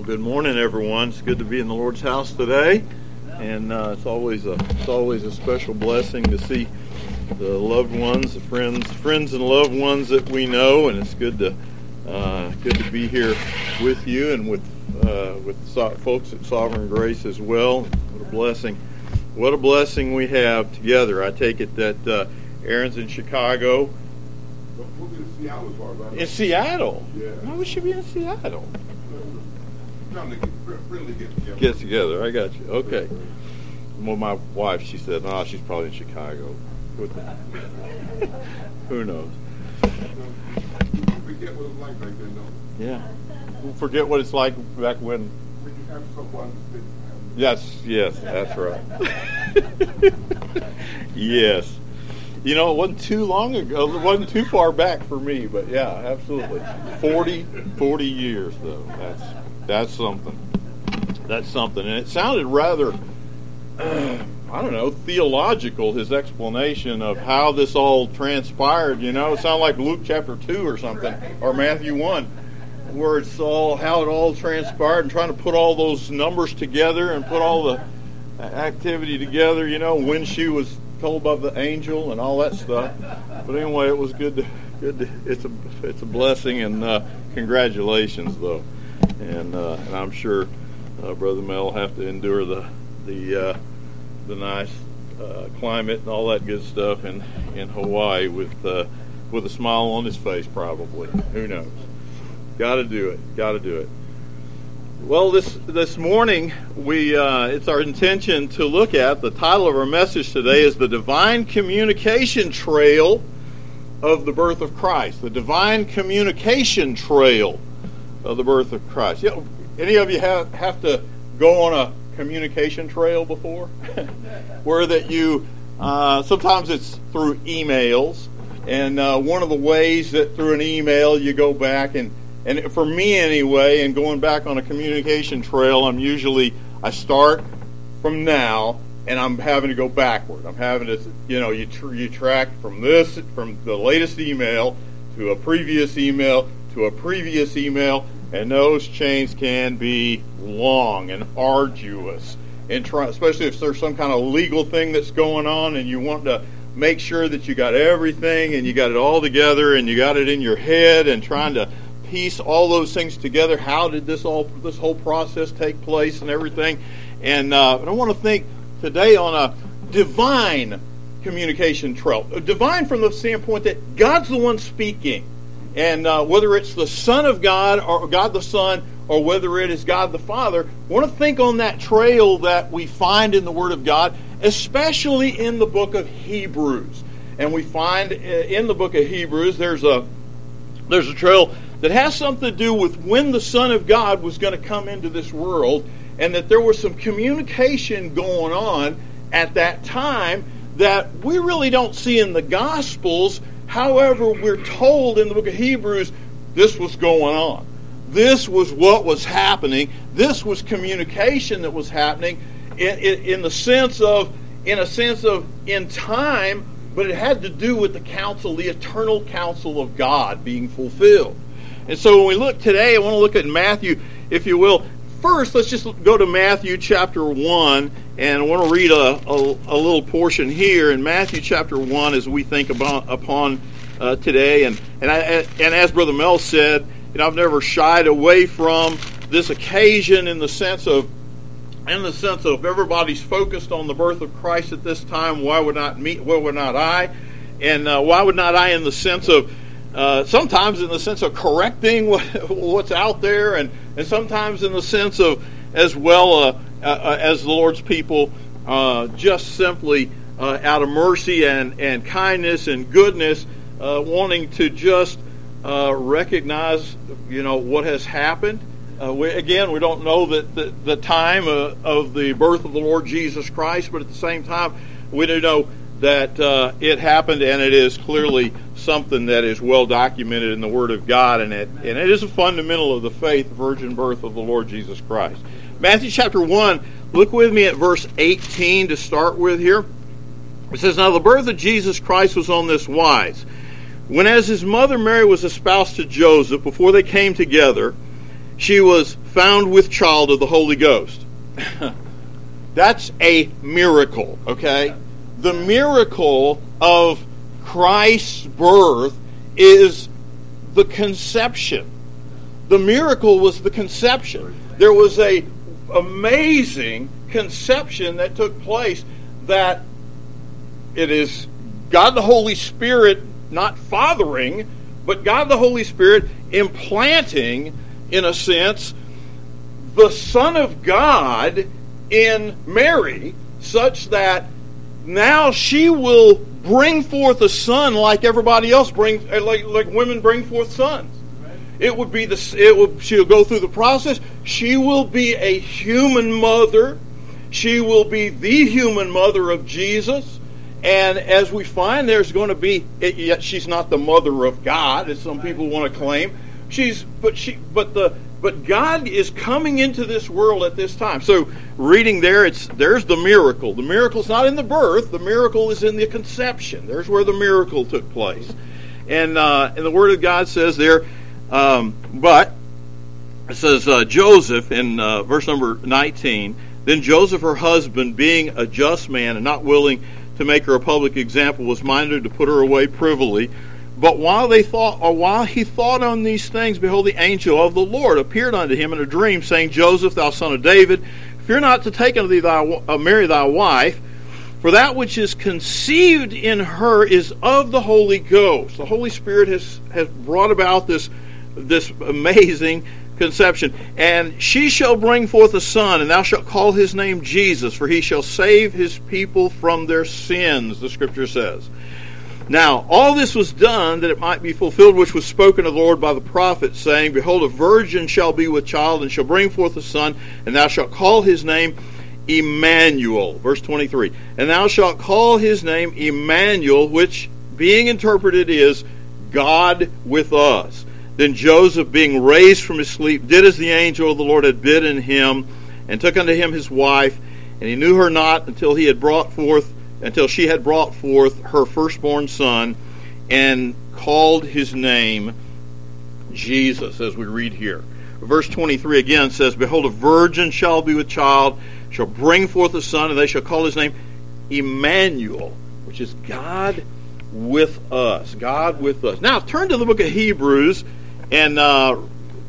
Well, good morning, everyone. It's good to be in the Lord's house today, and uh, it's always a it's always a special blessing to see the loved ones, the friends, friends and loved ones that we know, and it's good to uh, good to be here with you and with uh, with so- folks at Sovereign Grace as well. What a blessing! What a blessing we have together. I take it that uh, Aaron's in Chicago. In Seattle. Yeah. Why we should be in Seattle? Come to get friendly get together. Get together. I got you. Okay. Well, my wife, she said, "No, she's probably in Chicago." Who knows? Forget what it was like back then, though. Yeah. We'll forget what it's like back when. When you have someone Yes, yes, that's right. yes. You know, it wasn't too long ago. It wasn't too far back for me, but yeah, absolutely. 40, 40 years, though. That's that's something. That's something. And it sounded rather, I don't know, theological, his explanation of how this all transpired. You know, it sounded like Luke chapter 2 or something, or Matthew 1, where it's all how it all transpired and trying to put all those numbers together and put all the activity together, you know, when she was told by the angel and all that stuff. But anyway, it was good good to, it's a, it's a blessing and uh, congratulations though. And, uh, and I'm sure uh, Brother Mel will have to endure the, the, uh, the nice uh, climate and all that good stuff in, in Hawaii with, uh, with a smile on his face probably. Who knows? Got to do it. Got to do it. Well, this this morning we uh, it's our intention to look at the title of our message today is the divine communication trail of the birth of Christ. The divine communication trail of the birth of Christ. Yeah, any of you have have to go on a communication trail before, where that you uh, sometimes it's through emails, and uh, one of the ways that through an email you go back and and for me anyway, and going back on a communication trail, I'm usually I start from now and I'm having to go backward. I'm having to, you know, you tr- you track from this from the latest email to a previous email to a previous email, and those chains can be long and arduous. And try, especially if there's some kind of legal thing that's going on, and you want to make sure that you got everything and you got it all together and you got it in your head and trying to piece all those things together. How did this all this whole process take place and everything? And uh, I want to think today on a divine communication trail. Divine from the standpoint that God's the one speaking, and uh, whether it's the Son of God or God the Son, or whether it is God the Father, I want to think on that trail that we find in the Word of God, especially in the book of Hebrews. And we find uh, in the book of Hebrews there's a there's a trail that has something to do with when the Son of God was going to come into this world, and that there was some communication going on at that time that we really don't see in the Gospels. However, we're told in the book of Hebrews this was going on. This was what was happening. This was communication that was happening in, in, in the sense of, in a sense of, in time, but it had to do with the counsel, the eternal counsel of God being fulfilled. And so when we look today, I want to look at Matthew, if you will. First, let's just go to Matthew chapter 1, and I want to read a, a, a little portion here in Matthew chapter 1 as we think about upon uh, today. And, and, I, and as Brother Mel said, you know, I've never shied away from this occasion in the sense of in the sense of everybody's focused on the birth of Christ at this time. Why would not me? Why would not I? And uh, why would not I? In the sense of uh, sometimes in the sense of correcting what, what's out there, and, and sometimes in the sense of as well uh, uh, as the Lord's people uh, just simply uh, out of mercy and, and kindness and goodness, uh, wanting to just recognize you know what has happened. we, again, we don't know that the, the time of the birth of the Lord Jesus Christ, but at the same time, we do know that uh, it happened, and it is clearly something that is well documented in the Word of God, and it and it is a fundamental of the faith, virgin birth of the Lord Jesus Christ. Matthew chapter one. Look with me at verse 18 to start with here. It says, "Now the birth of Jesus Christ was on this wise: when as his mother Mary was espoused to Joseph, before they came together." she was found with child of the Holy Ghost. That's a miracle, okay? The miracle of Christ's birth is the conception. The miracle was the conception. There was a amazing conception that took place that it is God the Holy Spirit not fathering, but God the Holy Spirit implanting, in a sense, the Son of God in Mary, such that now she will bring forth a son like everybody else brings, like, like women bring forth sons. It would be the it will she'll go through the process. She will be a human mother. She will be the human mother of Jesus. And as we find, there's going to be yet she's not the mother of God, as some people want to claim. She's but she but the but God is coming into this world at this time. So reading there, it's there's the miracle. The miracle's not in the birth. The miracle is in the conception. There's where the miracle took place. And uh, and the Word of God says there, um, but it says uh, Joseph in uh, verse number 19. Then Joseph, her husband, being a just man and not willing to make her a public example, was minded to put her away privily. But while they thought, or while he thought on these things, behold, the angel of the Lord appeared unto him in a dream, saying, Joseph, thou son of David, fear not to take unto thee thy, uh, Mary thy wife, for that which is conceived in her is of the Holy Ghost. The Holy Spirit has has brought about this this amazing conception. And she shall bring forth a son, and thou shalt call his name Jesus, for he shall save his people from their sins, the scripture says. Now, all this was done that it might be fulfilled which was spoken of the Lord by the prophet, saying, Behold, a virgin shall be with child, and shall bring forth a son, and thou shalt call his name Emmanuel. Verse 23. And thou shalt call his name Emmanuel, which being interpreted is God with us. Then Joseph, being raised from his sleep, did as the angel of the Lord had bidden him, and took unto him his wife, and he knew her not until he had brought forth until she had brought forth her firstborn son and called his name Jesus, as we read here. Verse 23 again says, Behold, a virgin shall be with child, shall bring forth a son, and they shall call his name Emmanuel, which is God with us. God with us. Now, turn to the book of Hebrews, and uh,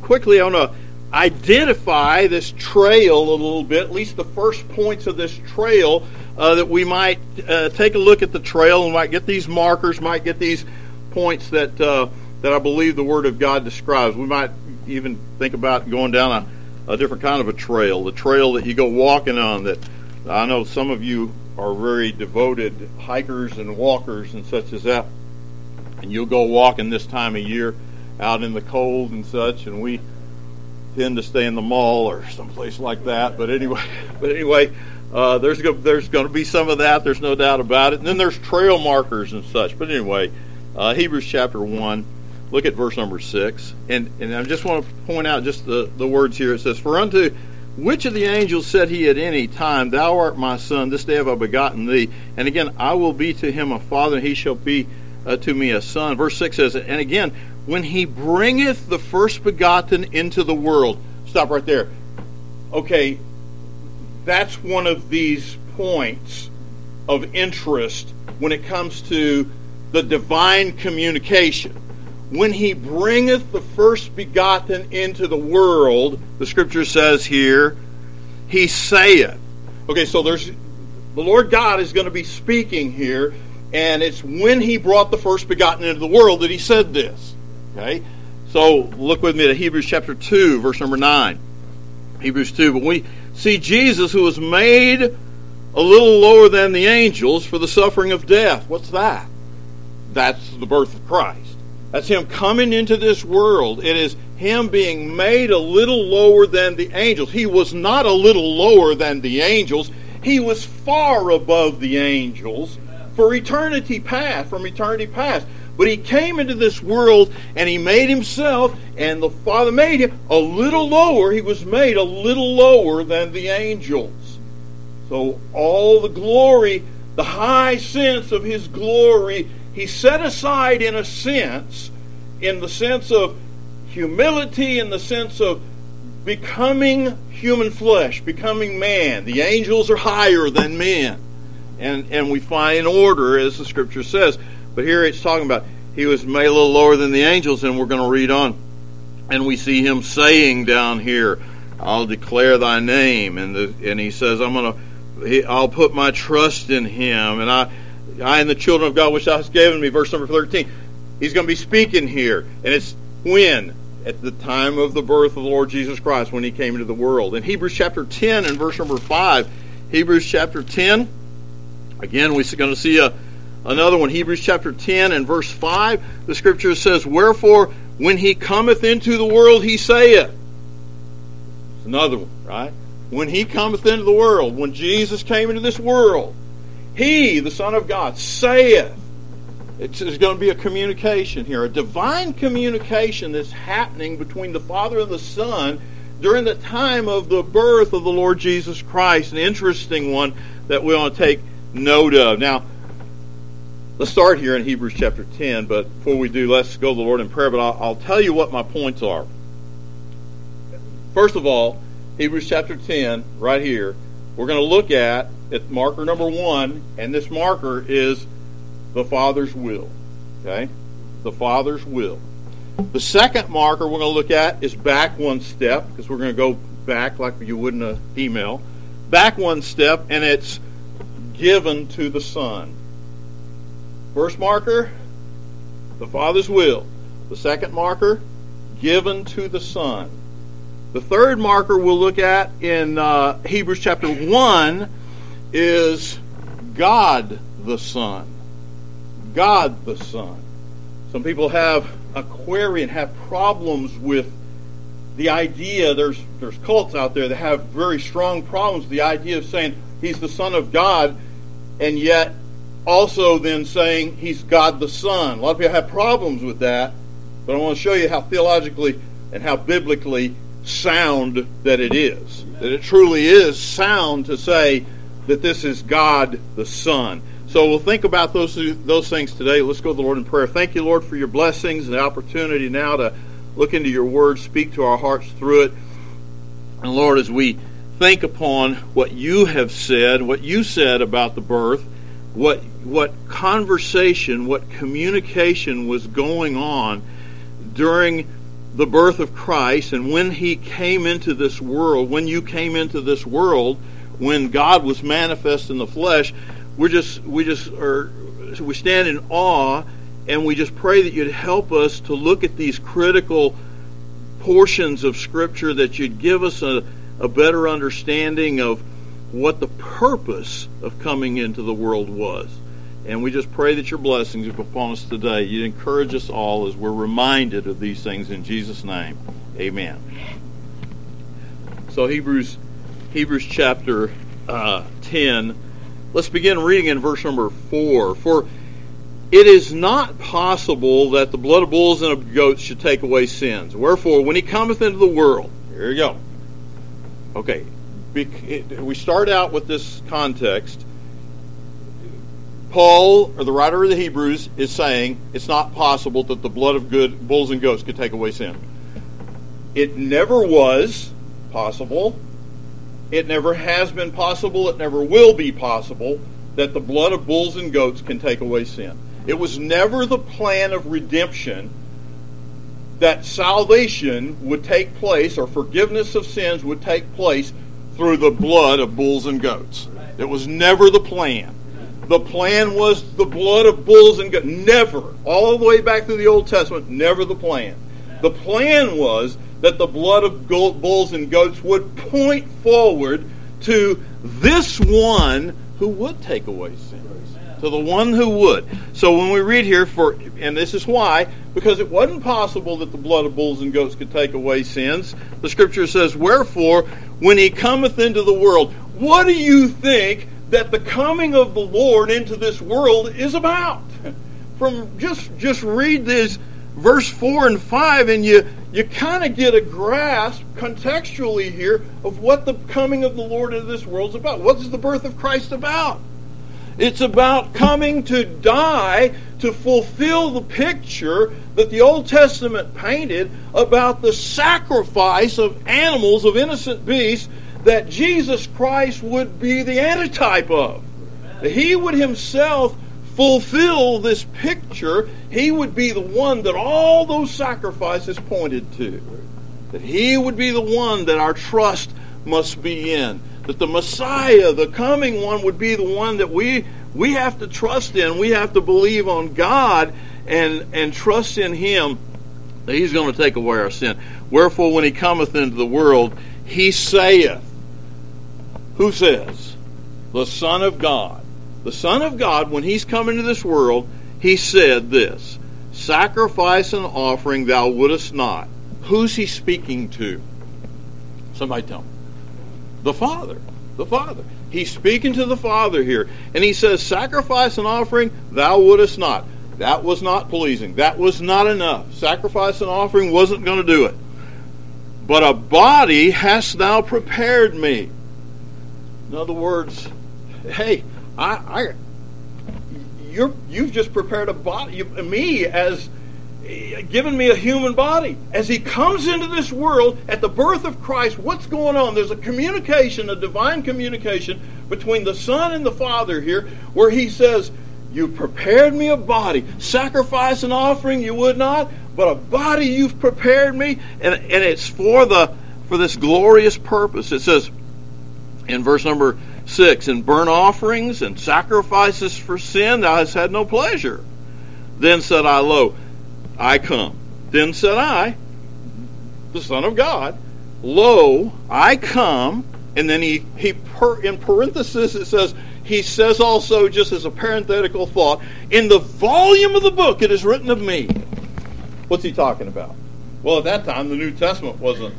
quickly I want to identify this trail a little bit, at least the first points of this trail uh, that we might uh, take a look at the trail and might get these markers, might get these points that uh, that I believe the Word of God describes. We might even think about going down a, a different kind of a trail, the trail that you go walking on. That I know some of you are very devoted hikers and walkers and such as that, and you'll go walking this time of year out in the cold and such, and we tend to stay in the mall or someplace like that. But anyway, but anyway, uh, there's go, there's going to be some of that. There's no doubt about it. And then there's trail markers and such. But anyway, uh, Hebrews chapter one. Look at verse number six, and and I just want to point out just the the words here. It says, "For unto which of the angels said he at any time, Thou art my son; this day have I begotten thee? And again, I will be to him a father, and he shall be uh, to me a son." Verse six says, "And again, when he bringeth the first begotten into the world." Stop right there. Okay, that's one of these points of interest when it comes to the divine communication. When he bringeth the first begotten into the world, the scripture says here, he saith. Okay, so there's the Lord God is going to be speaking here, and it's when he brought the first begotten into the world that he said this. Okay? So look with me to Hebrews chapter 2, verse number 9. Hebrews 2. But we see Jesus who was made a little lower than the angels for the suffering of death. What's that? That's the birth of Christ. That's him coming into this world. It is him being made a little lower than the angels. He was not a little lower than the angels. He was far above the angels for eternity past, from eternity past. But he came into this world and he made himself, and the Father made him a little lower. He was made a little lower than the angels. So all the glory, the high sense of his glory, he set aside in a sense, in the sense of humility, in the sense of becoming human flesh, becoming man. The angels are higher than men. And, and we find order, as the scripture says. But here it's talking about he was made a little lower than the angels, and we're going to read on. And we see him saying down here, I'll declare thy name. And, the, and he says, I'm going to, I'll put my trust in him. And I, I and the children of God which thou hast given me, verse number 13. He's going to be speaking here. And it's when? At the time of the birth of the Lord Jesus Christ, when he came into the world. In Hebrews chapter 10 and verse number 5, Hebrews chapter 10, again, we're going to see a, another one. Hebrews chapter 10 and verse 5, the scripture says, Wherefore, when he cometh into the world, he saith. It's another one, right? When he cometh into the world, when Jesus came into this world, he, the Son of God, saith, it's, there's going to be a communication here, a divine communication that's happening between the Father and the Son during the time of the birth of the Lord Jesus Christ. An interesting one that we want to take note of. Now, let's start here in Hebrews chapter 10, but before we do, let's go to the Lord in prayer. But I'll, I'll tell you what my points are. First of all, Hebrews chapter 10, right here, we're going to look at, at marker number one, and this marker is the Father's will. Okay? The Father's will. The second marker we're going to look at is back one step, because we're going to go back like you would in an email. Back one step, and it's given to the Son. First marker, the Father's will. The second marker, given to the Son. The third marker we'll look at in uh, Hebrews chapter 1 is God the Son. God the Son. Some people have a query and have problems with the idea. There's there's cults out there that have very strong problems with the idea of saying he's the Son of God, and yet also then saying he's God the Son. A lot of people have problems with that, but I want to show you how theologically and how biblically sound that it is. That it truly is sound to say that this is God the Son. So we'll think about those those things today. Let's go to the Lord in prayer. Thank you, Lord, for your blessings and the opportunity now to look into your word, speak to our hearts through it. And Lord, as we think upon what you have said, what you said about the birth, what what conversation, what communication was going on during the birth of Christ and when he came into this world, when you came into this world, when God was manifest in the flesh, we're just we just are we stand in awe and we just pray that you'd help us to look at these critical portions of scripture that you'd give us a, a better understanding of what the purpose of coming into the world was. And we just pray that your blessings are upon us today. You'd encourage us all as we're reminded of these things in Jesus' name. Amen. So Hebrews Hebrews chapter uh, 10 Let's begin reading in verse number 4. For it is not possible that the blood of bulls and of goats should take away sins. Wherefore, when he cometh into the world, here you go. Okay, we start out with this context. Paul, or the writer of the Hebrews, is saying it's not possible that the blood of good bulls and goats could take away sin. It never was possible it never has been possible, it never will be possible that the blood of bulls and goats can take away sin. It was never the plan of redemption that salvation would take place or forgiveness of sins would take place through the blood of bulls and goats. It was never the plan. The plan was the blood of bulls and goats. Never. All the way back through the Old Testament, never the plan. The plan was that the blood of bulls and goats would point forward to this one who would take away sins. To the one who would. So when we read here, for and this is why, because it wasn't possible that the blood of bulls and goats could take away sins, the scripture says, Wherefore, when he cometh into the world, what do you think that the coming of the Lord into this world is about? From just just read this verse 4 and 5 and you you kind of get a grasp contextually here of what the coming of the Lord into this world is about. What is the birth of Christ about? It's about coming to die to fulfill the picture that the Old Testament painted about the sacrifice of animals, of innocent beasts, that Jesus Christ would be the antitype of. That he would himself fulfill this picture. He would be the one that all those sacrifices pointed to. That he would be the one that our trust must be in. That the Messiah, the coming one, would be the one that we we have to trust in. We have to believe on God and and trust in Him that He's going to take away our sin. Wherefore, when He cometh into the world, He saith, Who says? The Son of God. The Son of God, when He's come into this world, He said this Sacrifice and offering thou wouldest not. Who's He speaking to? Somebody tell me. The Father. The Father. He's speaking to the Father here. And he says, Sacrifice and offering thou wouldest not. That was not pleasing. That was not enough. Sacrifice and offering wasn't going to do it. But a body hast thou prepared me. In other words, hey, I, I you're, you've just prepared a body, you, me as given me a human body. As he comes into this world at the birth of Christ, what's going on? There's a communication, a divine communication between the Son and the Father here, where he says, You prepared me a body, sacrifice and offering you would not, but a body you've prepared me, and, and it's for the for this glorious purpose. It says in verse number six, in burnt offerings and sacrifices for sin thou hast had no pleasure. Then said I, Lo, I come. Then said I, the Son of God, Lo, I come. And then he, he per, in parenthesis it says, he says also, just as a parenthetical thought, in the volume of the book it is written of me. What's he talking about? Well, at that time the New Testament wasn't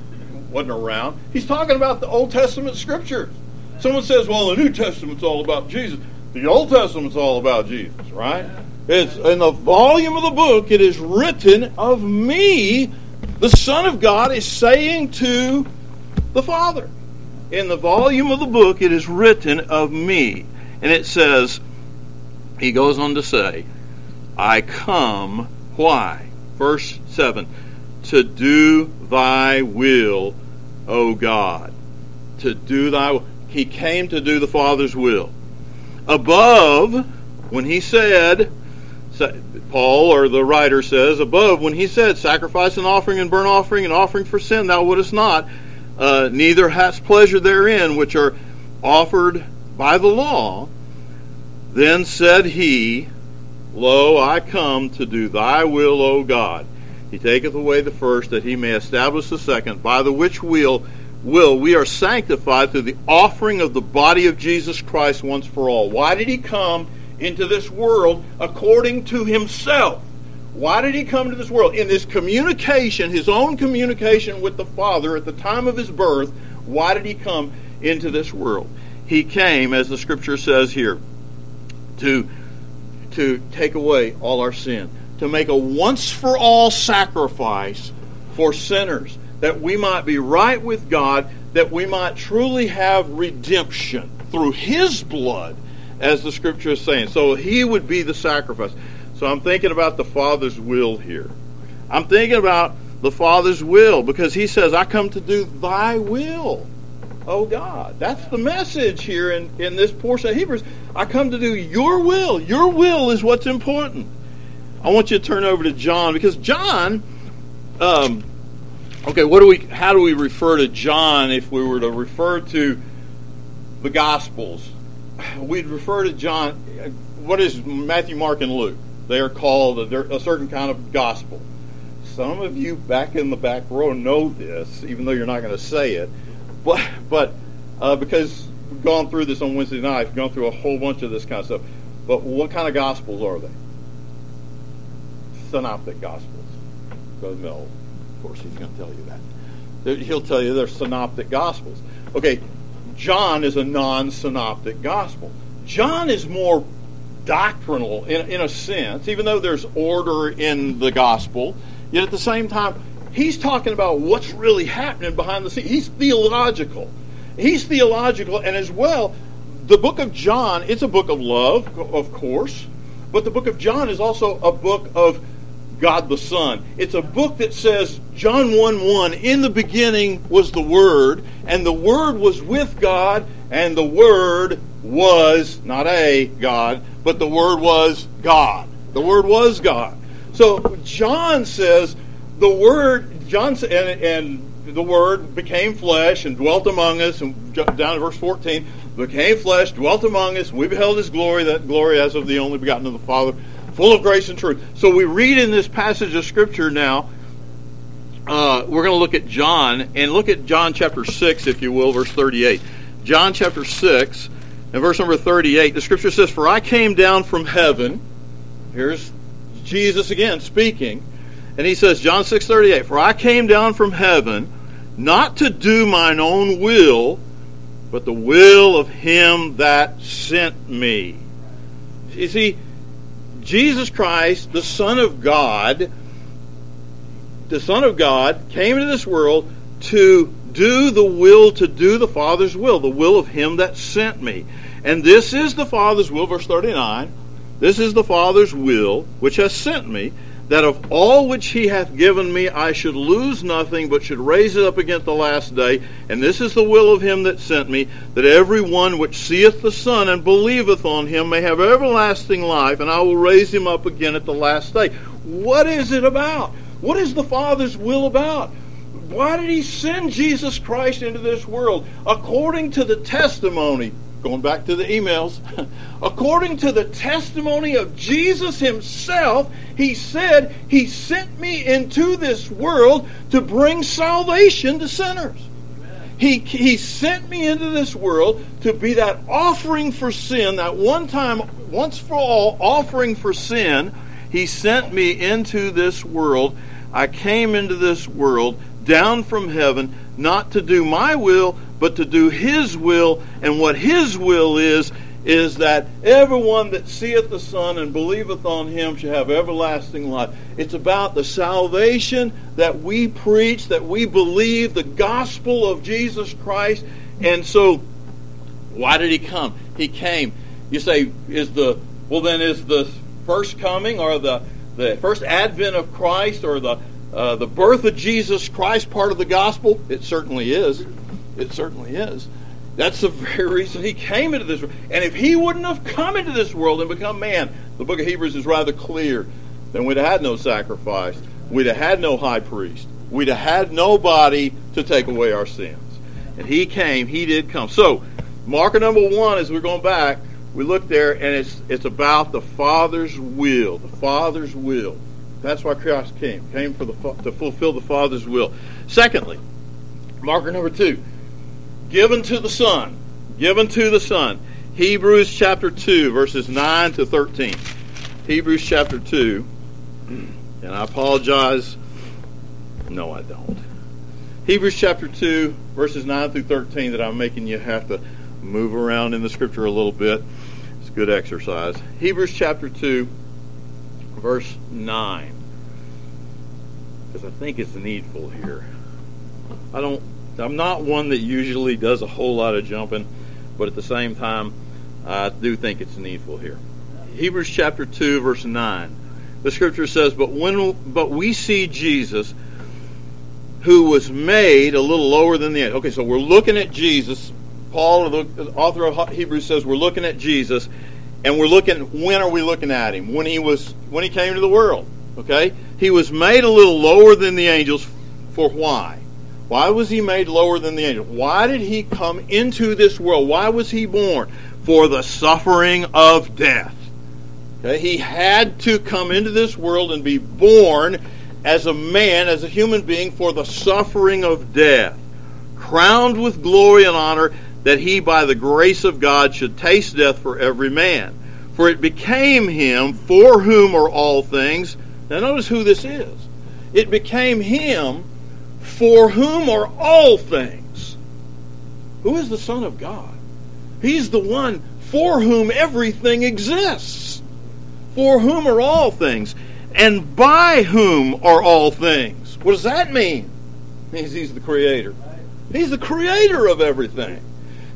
wasn't around. He's talking about the Old Testament scriptures. Someone says, "Well, the New Testament's all about Jesus." The Old Testament's all about Jesus, right? It's in the volume of the book, it is written of me. The Son of God is saying to the Father. In the volume of the book, it is written of me. And it says, he goes on to say, I come, why? Verse 7 To do thy will, O God. To do thy He came to do the Father's will. Above, when he said, Paul or the writer says above when he said, "Sacrifice and offering and burnt offering and offering for sin thou wouldest not, uh, neither hast pleasure therein, which are offered by the law." Then said he, Lo, I come to do thy will, O God. He taketh away the first, that he may establish the second, by the which will will we are sanctified through the offering of the body of Jesus Christ once for all. Why did he come? Into this world according to himself. Why did he come to this world? In this communication, his own communication with the Father at the time of his birth, why did he come into this world? He came, as the scripture says here, to, to take away all our sin, to make a once for all sacrifice for sinners, that we might be right with God, that we might truly have redemption through his blood as the scripture is saying. So he would be the sacrifice. So I'm thinking about the Father's will here. I'm thinking about the Father's will because he says, I come to do thy will, oh God. That's the message here in, in this portion of Hebrews. I come to do your will. Your will is what's important. I want you to turn over to John because John, um, okay, what do we? How do we refer to John if we were to refer to the Gospels? We'd refer to John. What is Matthew, Mark, and Luke? They are called a, a certain kind of gospel. Some of you back in the back row know this, even though you're not going to say it. But but uh, because we've gone through this on Wednesday night, we've gone through a whole bunch of this kind of stuff. But what kind of gospels are they? Synoptic gospels. Brother Mel, of course, he's going to tell you that. He'll tell you they're synoptic gospels. Okay, John is a non synoptic gospel. John is more doctrinal in, in a sense, even though there's order in the gospel, yet at the same time, he's talking about what's really happening behind the scenes. He's theological. He's theological, and as well, the book of John, it's a book of love, of course, but the book of John is also a book of God the Son. It's a book that says, John 1 1, in the beginning was the Word, and the Word was with God, and the Word was not a God, but the Word was God. The Word was God. So John says the Word, John and, and the Word became flesh and dwelt among us, and down in verse 14, became flesh, dwelt among us, we beheld His glory, that glory as of the only begotten of the Father, full of grace and truth. So we read in this passage of Scripture now. Uh, we're going to look at John and look at John chapter 6, if you will, verse 38. John chapter 6 and verse number 38, the scripture says, For I came down from heaven. Here's Jesus again speaking. And he says, John 6 38, For I came down from heaven not to do mine own will, but the will of him that sent me. You see, Jesus Christ, the Son of God, the Son of God, came into this world to do the will, to do the Father's will, the will of him that sent me. And this is the Father's will, verse 39. This is the Father's will which has sent me, that of all which he hath given me I should lose nothing, but should raise it up against the last day. And this is the will of him that sent me, that every one which seeth the Son and believeth on him may have everlasting life, and I will raise him up again at the last day. What is it about? What is the Father's will about? Why did he send Jesus Christ into this world? According to the testimony going back to the emails, according to the testimony of Jesus himself, he said, He sent me into this world to bring salvation to sinners. He, he sent me into this world to be that offering for sin, that one time, once for all offering for sin. He sent me into this world. I came into this world down from heaven, not to do my will, but to do His will. And what His will is, is that everyone that seeth the Son and believeth on Him shall have everlasting life. It's about the salvation that we preach, that we believe, the gospel of Jesus Christ. And so, why did He come? He came. You say, is the, well, then is the first coming or the, the first advent of Christ or the, uh, the birth of Jesus Christ part of the gospel? It certainly is. It certainly is. That's the very reason he came into this world. And if he wouldn't have come into this world and become man, the book of Hebrews is rather clear, then we'd have had no sacrifice. We'd have had no high priest. We'd have had nobody to take away our sins. And he came, he did come. So, marker number one, as we're going back, we look there and it's it's about the Father's will. The Father's will. That's why Christ came. Came for the to fulfill the Father's will. Secondly, marker number two given to the Son. Given to the Son. Hebrews chapter 2, verses 9 to 13. Hebrews chapter 2. And I apologize. No, I don't. Hebrews chapter 2, verses 9 through 13, that I'm making you have to move around in the scripture a little bit. It's good exercise. Hebrews chapter 2, verse 9. Because I think it's needful here. I don't I'm not one that usually does a whole lot of jumping, but at the same time, I do think it's needful here. Hebrews chapter 2, verse 9. The scripture says, But when but we see Jesus, who was made a little lower than the Okay, so we're looking at Jesus. Paul, the author of Hebrews, says we're looking at Jesus, and we're looking. When are we looking at him? When he was when he came to the world. Okay, he was made a little lower than the angels. For why? Why was he made lower than the angels? Why did he come into this world? Why was he born? For the suffering of death. Okay? He had to come into this world and be born as a man, as a human being, for the suffering of death, crowned with glory and honor, that he, by the grace of God, should taste death for every man. For it became him for whom are all things. Now, notice who this is. It became him for whom are all things. Who is the Son of God? He's the one for whom everything exists. For whom are all things? And by whom are all things? What does that mean? He's, he's the creator. He's the creator of everything.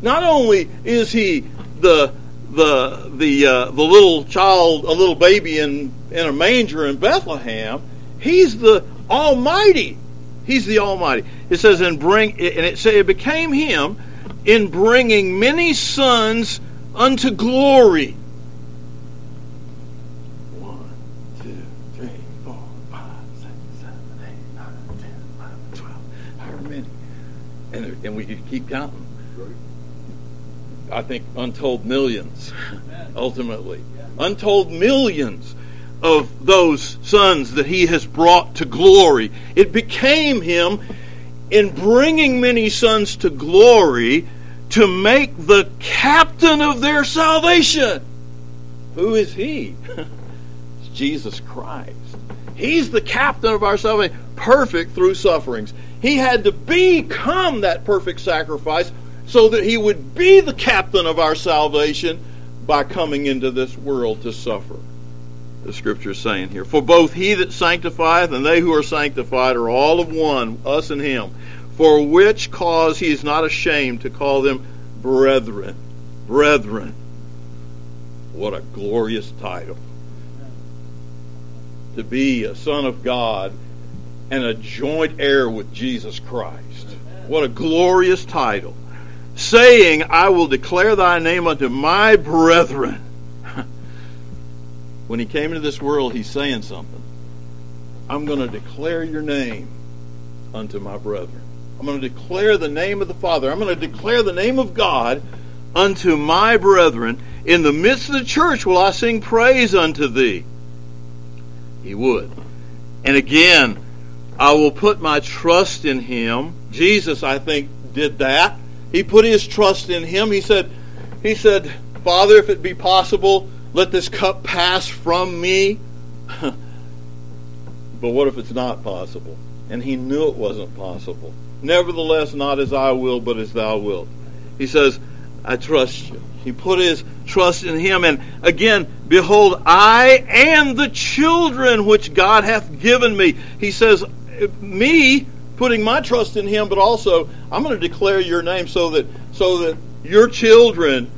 Not only is he the the the uh, the little child, a little baby in in a manger in Bethlehem, He's the Almighty. He's the Almighty. It says, and bring, and it say it became him in bringing many sons unto glory. One, two, three, four, five, six, seven, eight, nine, ten, eleven, twelve, however many, and and we could keep counting. I think untold millions, ultimately, untold millions of those sons that he has brought to glory. It became him in bringing many sons to glory to make the captain of their salvation. Who is he? it's Jesus Christ. He's the captain of our salvation, perfect through sufferings. He had to become that perfect sacrifice so that he would be the captain of our salvation by coming into this world to suffer. The scripture is saying here. For both he that sanctifieth and they who are sanctified are all of one, us and him for which cause he is not ashamed to call them brethren. Brethren. What a glorious title. To be a son of God and a joint heir with Jesus Christ. What a glorious title. Saying, I will declare thy name unto my brethren. When he came into this world, he's saying something. I'm going to declare your name unto my brethren. I'm going to declare the name of the Father. I'm going to declare the name of God unto my brethren. In the midst of the church will I sing praise unto thee. He would. And again, I will put my trust in him. Jesus, I think, did that. He put his trust in him. He said, He said, Father, if it be possible, let this cup pass from me. but what if it's not possible? And he knew it wasn't possible. Nevertheless, not as I will, but as thou wilt. He says, I trust you. He put his trust in him. And again, behold, I and the children which God hath given me. He says, me putting my trust in him, but also I'm going to declare your name so that so that your children,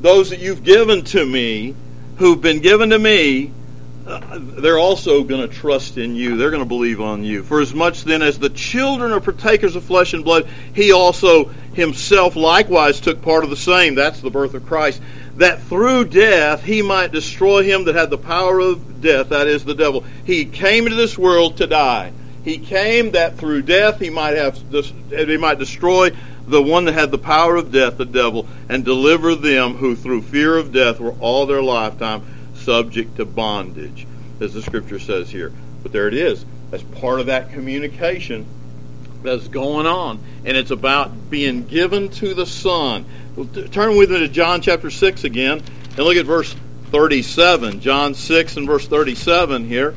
those that you've given to me, who've been given to me, uh, they're also going to trust in you. They're going to believe on you. For as much then as the children are partakers of flesh and blood, he also himself likewise took part of the same. That's the birth of Christ. That through death he might destroy him that had the power of death, that is the devil. He came into this world to die. He came that through death he might have he might destroy the one that had the power of death, the devil, and deliver them who through fear of death were all their lifetime subject to bondage, as the scripture says here. But there it is. That's part of that communication that's going on. And it's about being given to the Son. Turn with me to John chapter 6 again and look at verse 37. John 6 and verse 37 here.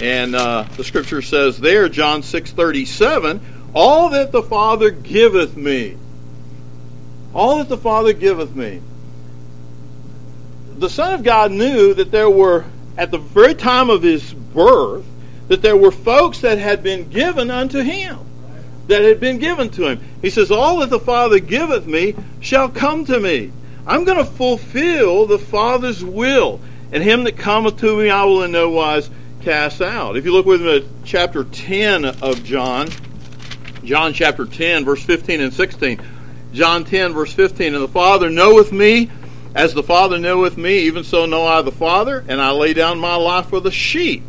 And uh, the scripture says there, John 6 37, all that the Father giveth me, all that the Father giveth me the Son of God knew that there were, at the very time of his birth, that there were folks that had been given unto him, that had been given to him. He says, All that the Father giveth me shall come to me. I'm going to fulfill the Father's will, and him that cometh to me I will in no wise cast out. If you look with me at chapter 10 of John, John chapter 10, verse 15 and 16. John 10, verse 15, And the Father knoweth me, as the Father knoweth me, even so know I the Father, and I lay down my life for the sheep.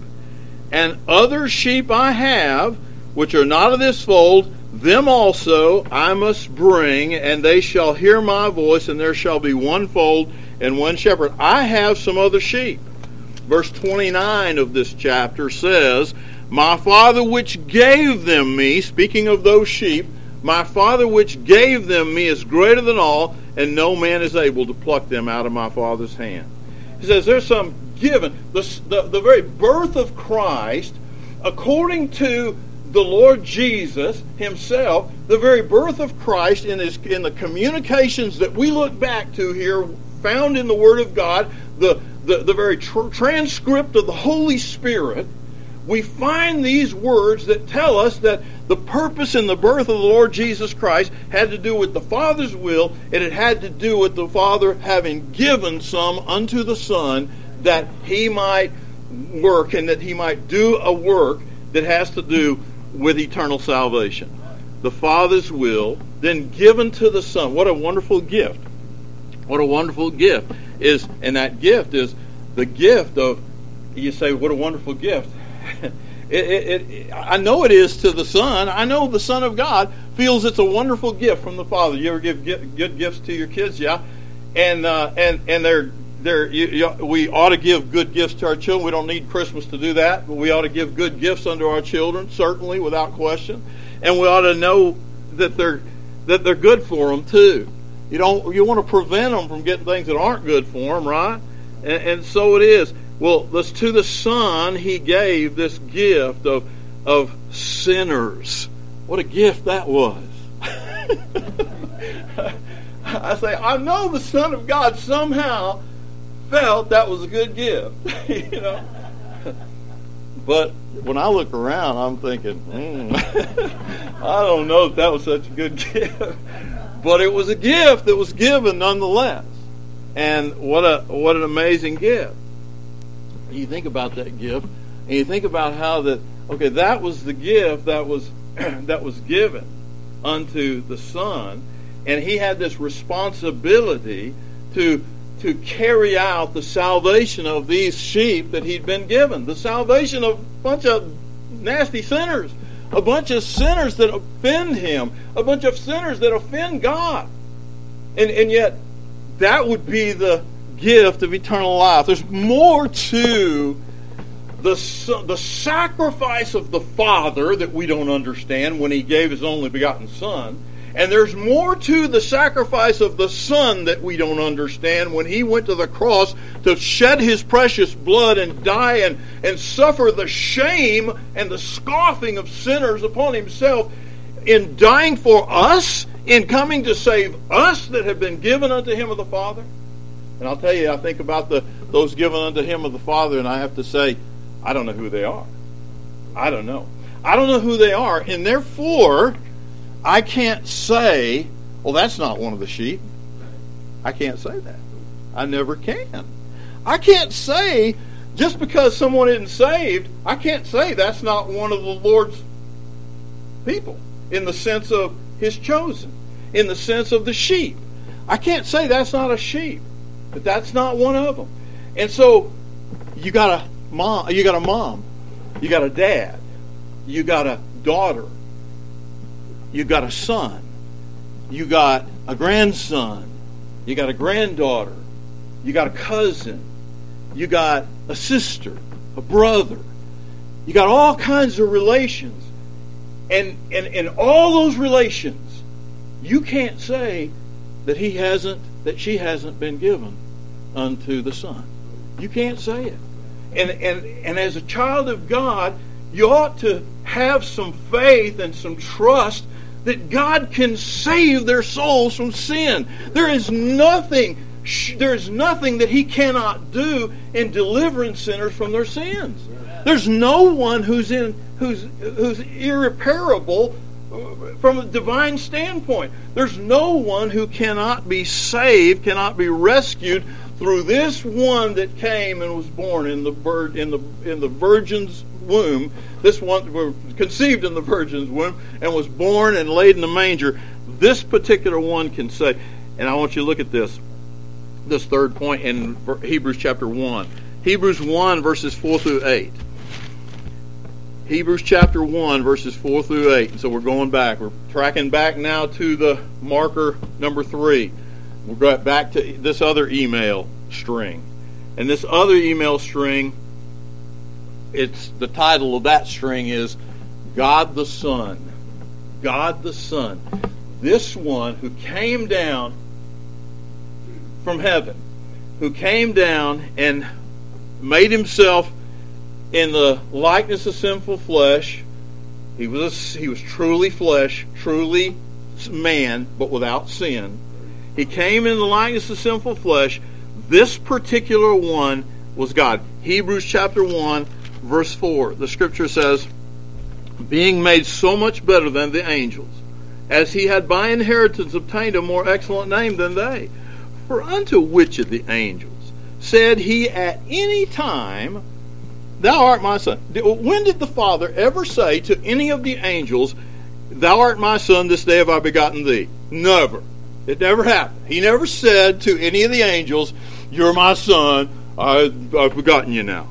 And other sheep I have, which are not of this fold, them also I must bring, and they shall hear my voice, and there shall be one fold and one shepherd. I have some other sheep. Verse 29 of this chapter says, My Father which gave them me, speaking of those sheep, my Father which gave them me is greater than all, and no man is able to pluck them out of my Father's hand. He says there's some given. The, the, the very birth of Christ, according to the Lord Jesus himself, the very birth of Christ in, his, in the communications that we look back to here, found in the Word of God, the, the, the very tr- transcript of the Holy Spirit, we find these words that tell us that the purpose in the birth of the Lord Jesus Christ had to do with the Father's will, and it had to do with the Father having given some unto the Son that he might work and that he might do a work that has to do with eternal salvation. The Father's will, then given to the Son. What a wonderful gift. What a wonderful gift is, and that gift is the gift of, you say, what a wonderful gift. it, it, it, I know it is to the Son. I know the Son of God feels it's a wonderful gift from the Father. You ever give good gifts to your kids? Yeah. And, uh, and, and they're there, you, you, we ought to give good gifts to our children. We don't need Christmas to do that, but we ought to give good gifts unto our children, certainly, without question. And we ought to know that they're that they're good for them too. You don't you want to prevent them from getting things that aren't good for them, right? And, and so it is. Well, this to the Son he gave this gift of of sinners. What a gift that was. I say, I know the Son of God somehow felt that was a good gift, you know. But when I look around, I'm thinking, mm, I don't know if that was such a good gift. But it was a gift that was given nonetheless. And what a what an amazing gift. You think about that gift, and you think about how that okay, that was the gift that was that was given unto the Son, and he had this responsibility to to carry out the salvation of these sheep that he'd been given. The salvation of a bunch of nasty sinners, a bunch of sinners that offend him, a bunch of sinners that offend God. And, and yet, that would be the gift of eternal life. There's more to the, the sacrifice of the Father that we don't understand when he gave his only begotten Son and there's more to the sacrifice of the Son that we don't understand when He went to the cross to shed His precious blood and die and, and suffer the shame and the scoffing of sinners upon Himself in dying for us, in coming to save us that have been given unto Him of the Father. And I'll tell you, I think about the those given unto Him of the Father, and I have to say, I don't know who they are. I don't know. I don't know who they are, and therefore I can't say, well, that's not one of the sheep. I can't say that. I never can. I can't say, just because someone isn't saved, I can't say that's not one of the Lord's people in the sense of his chosen, in the sense of the sheep. I can't say that's not a sheep, but that's not one of them. And so you got a mom, you got a mom, you got a dad, you got a daughter, you got a son, you got a grandson, you got a granddaughter, you got a cousin, you got a sister, a brother, you got all kinds of relations. And in all those relations, you can't say that he hasn't, that she hasn't been given unto the Son. You can't say it. And, and, and as a child of God, you ought to have some faith and some trust that God can save their souls from sin. There is nothing there's nothing that he cannot do in delivering sinners from their sins. There's no one who's in who's who's irreparable from a divine standpoint. There's no one who cannot be saved, cannot be rescued through this one that came and was born in the bird in the in the virgin's womb. This one was conceived in the virgin's womb and was born and laid in the manger. This particular one can say, and I want you to look at this, this third point in Hebrews chapter 1. Hebrews 1, verses 4 through 8. Hebrews chapter 1, verses 4 through 8. So we're going back. We're tracking back now to the marker number 3. We'll go back to this other email string. And this other email string it's the title of that string is God the Son. God the Son. This one who came down from heaven, who came down and made himself in the likeness of sinful flesh. He was a, he was truly flesh, truly man, but without sin. He came in the likeness of sinful flesh. This particular one was God. Hebrews chapter 1 verse 4, the scripture says, Being made so much better than the angels, as he had by inheritance obtained a more excellent name than they. For unto which of the angels said he at any time, Thou art my son. When did the Father ever say to any of the angels, Thou art my son, this day have I begotten thee? Never. It never happened. He never said to any of the angels, You're my son, I, have begotten you now.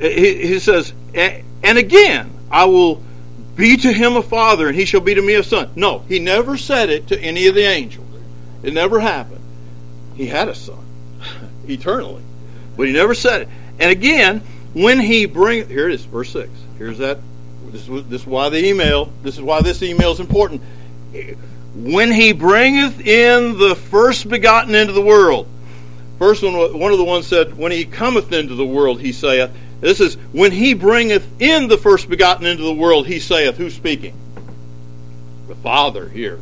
He, he says, And again, I will be to him a father, and he shall be to me a son. No, he never said it to any of the angels. It never happened. He had a son eternally, but he never said it. And again, when he bring here it is, verse six. Here's that. This this is why the email. This is why this email is important. When he bringeth in the first begotten into the world. First one, one of the ones said, "When he cometh into the world, he saith." This is when he bringeth in the first begotten into the world, he saith, Who's speaking? The Father here.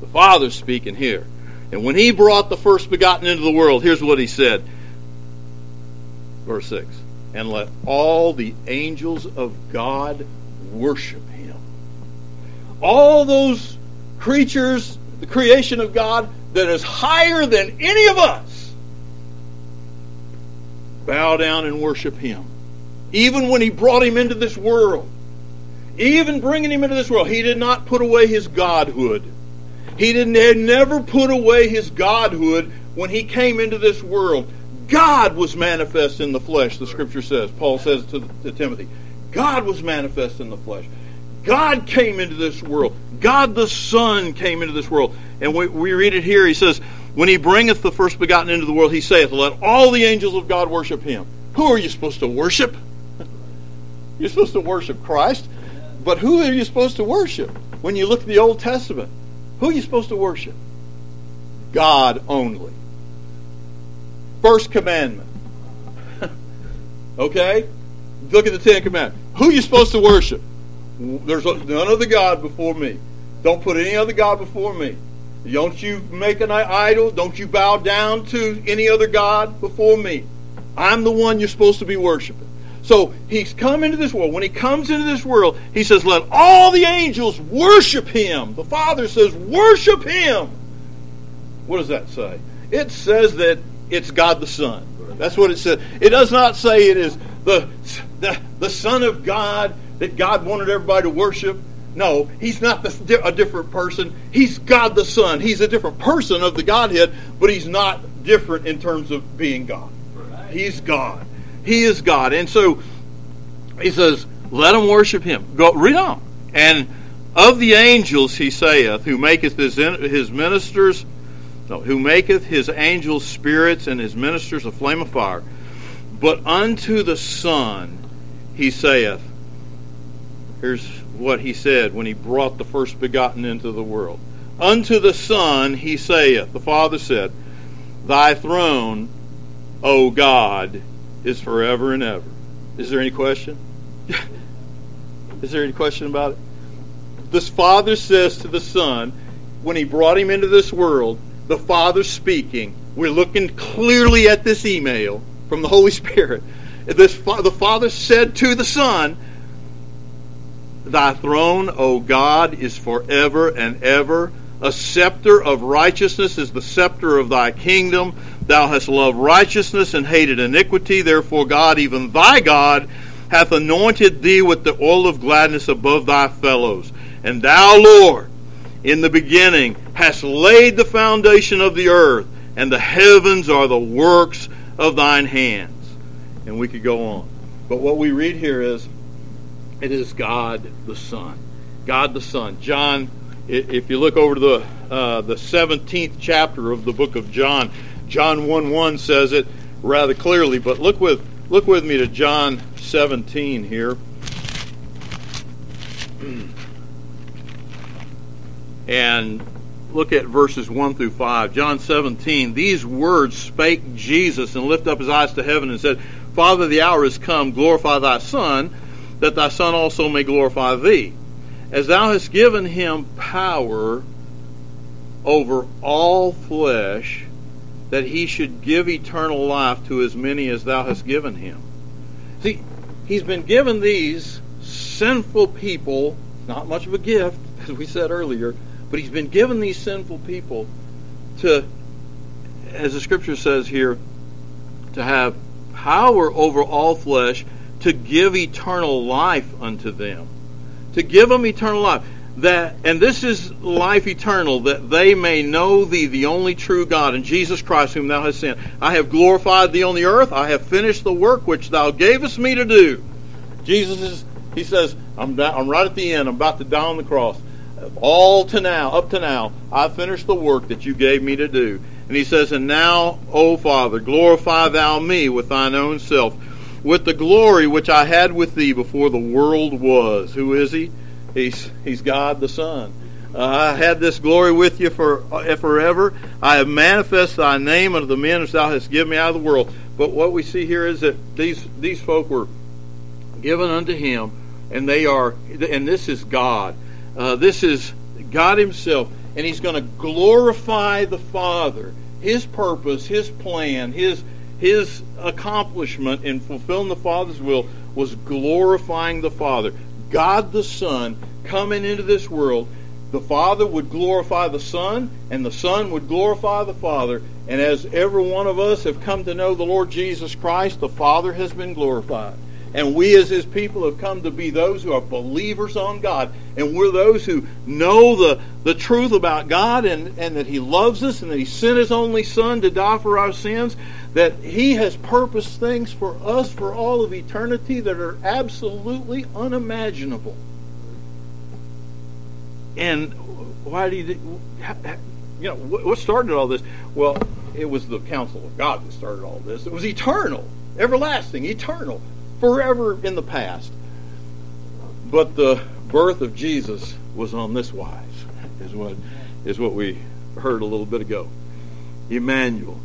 The Father's speaking here. And when he brought the first begotten into the world, here's what he said. Verse 6 And let all the angels of God worship him. All those creatures, the creation of God that is higher than any of us, bow down and worship him even when he brought him into this world. Even bringing him into this world, he did not put away his godhood. He didn't never put away his godhood when he came into this world. God was manifest in the flesh, the scripture says. Paul says to, to Timothy. God was manifest in the flesh. God came into this world. God the Son came into this world. And we, we read it here. He says, When he bringeth the first begotten into the world, he saith, Let all the angels of God worship him. Who are you supposed to worship? You're supposed to worship Christ. But who are you supposed to worship? When you look at the Old Testament, who are you supposed to worship? God only. First commandment. okay? Look at the Ten Commandments. Who are you supposed to worship? There's none other God before me. Don't put any other God before me. Don't you make an idol. Don't you bow down to any other God before me. I'm the one you're supposed to be worshiping. So he's come into this world. When he comes into this world, he says, Let all the angels worship him. The Father says, Worship him. What does that say? It says that it's God the Son. That's what it says. It does not say it is the, the, the Son of God that God wanted everybody to worship. No, he's not a different person. He's God the Son. He's a different person of the Godhead, but he's not different in terms of being God. He's God. He is God. And so he says, let them worship him. Go read on. And of the angels, he saith, who maketh his, his ministers, no, who maketh his angels spirits and his ministers a flame of fire. But unto the Son, he saith, here's what he said when he brought the first begotten into the world. Unto the Son, he saith, the Father said, Thy throne, O God, is forever and ever. Is there any question? is there any question about it? This Father says to the Son, when He brought Him into this world, the Father speaking, we're looking clearly at this email from the Holy Spirit. This, the Father said to the Son, Thy throne, O God, is forever and ever. A scepter of righteousness is the scepter of thy kingdom. Thou hast loved righteousness and hated iniquity. Therefore, God, even thy God, hath anointed thee with the oil of gladness above thy fellows. And thou, Lord, in the beginning hast laid the foundation of the earth, and the heavens are the works of thine hands. And we could go on. But what we read here is it is God the Son. God the Son. John, if you look over to the, uh, the 17th chapter of the book of John, John 1 1 says it rather clearly, but look with, look with me to John 17 here. And look at verses 1 through 5. John 17, these words spake Jesus and lifted up his eyes to heaven and said, Father, the hour is come, glorify thy Son, that thy Son also may glorify thee. As thou hast given him power over all flesh, that he should give eternal life to as many as thou hast given him. See, he's been given these sinful people, not much of a gift, as we said earlier, but he's been given these sinful people to, as the scripture says here, to have power over all flesh, to give eternal life unto them. To give them eternal life. That and this is life eternal, that they may know thee, the only true God, and Jesus Christ, whom thou hast sent. I have glorified thee on the earth. I have finished the work which thou gavest me to do. Jesus is, he says, I'm, down, I'm right at the end. I'm about to die on the cross. All to now, up to now, I finished the work that you gave me to do. And he says, And now, O Father, glorify thou me with thine own self, with the glory which I had with thee before the world was. Who is he? He's, he's God the Son. Uh, I had this glory with you for uh, forever. I have manifested thy name unto the men as thou hast given me out of the world. But what we see here is that these these folk were given unto him, and they are, and this is God. Uh, this is God Himself, and He's going to glorify the Father. His purpose, His plan, His His accomplishment in fulfilling the Father's will was glorifying the Father. God the Son coming into this world, the Father would glorify the Son, and the Son would glorify the Father. And as every one of us have come to know the Lord Jesus Christ, the Father has been glorified. And we as his people have come to be those who are believers on God. And we're those who know the, the truth about God and, and that he loves us and that he sent his only son to die for our sins. That he has purposed things for us for all of eternity that are absolutely unimaginable. And why do you, you know, what started all this? Well, it was the counsel of God that started all this. It was eternal, everlasting, eternal forever in the past. But the birth of Jesus was on this wise, is what is what we heard a little bit ago. Emmanuel.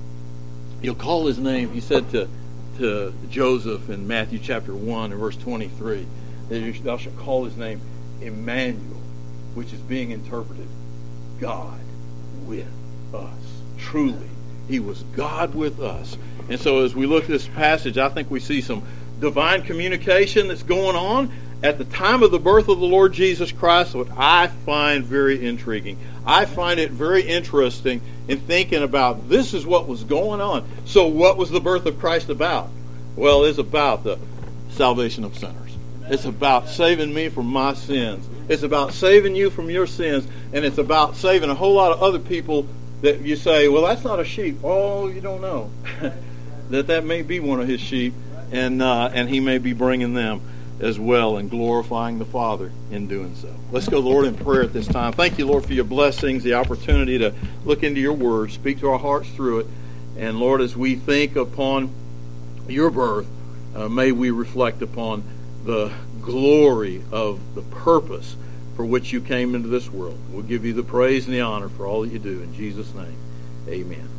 You'll call his name, he said to, to Joseph in Matthew chapter 1 and verse 23, that thou shalt call his name Emmanuel, which is being interpreted God with us. Truly, he was God with us. And so as we look at this passage, I think we see some divine communication that's going on at the time of the birth of the Lord Jesus Christ, what I find very intriguing. I find it very interesting in thinking about this is what was going on. So, what was the birth of Christ about? Well, it's about the salvation of sinners. It's about saving me from my sins. It's about saving you from your sins, and it's about saving a whole lot of other people that you say, well, that's not a sheep. Oh, you don't know that that may be one of his sheep and uh, and He may be bringing them as well and glorifying the Father in doing so. Let's go, Lord, in prayer at this time. Thank you, Lord, for your blessings, the opportunity to look into your word, speak to our hearts through it. And Lord, as we think upon your birth, uh, may we reflect upon the glory of the purpose for which you came into this world. We'll give you the praise and the honor for all that you do. In Jesus' name, amen.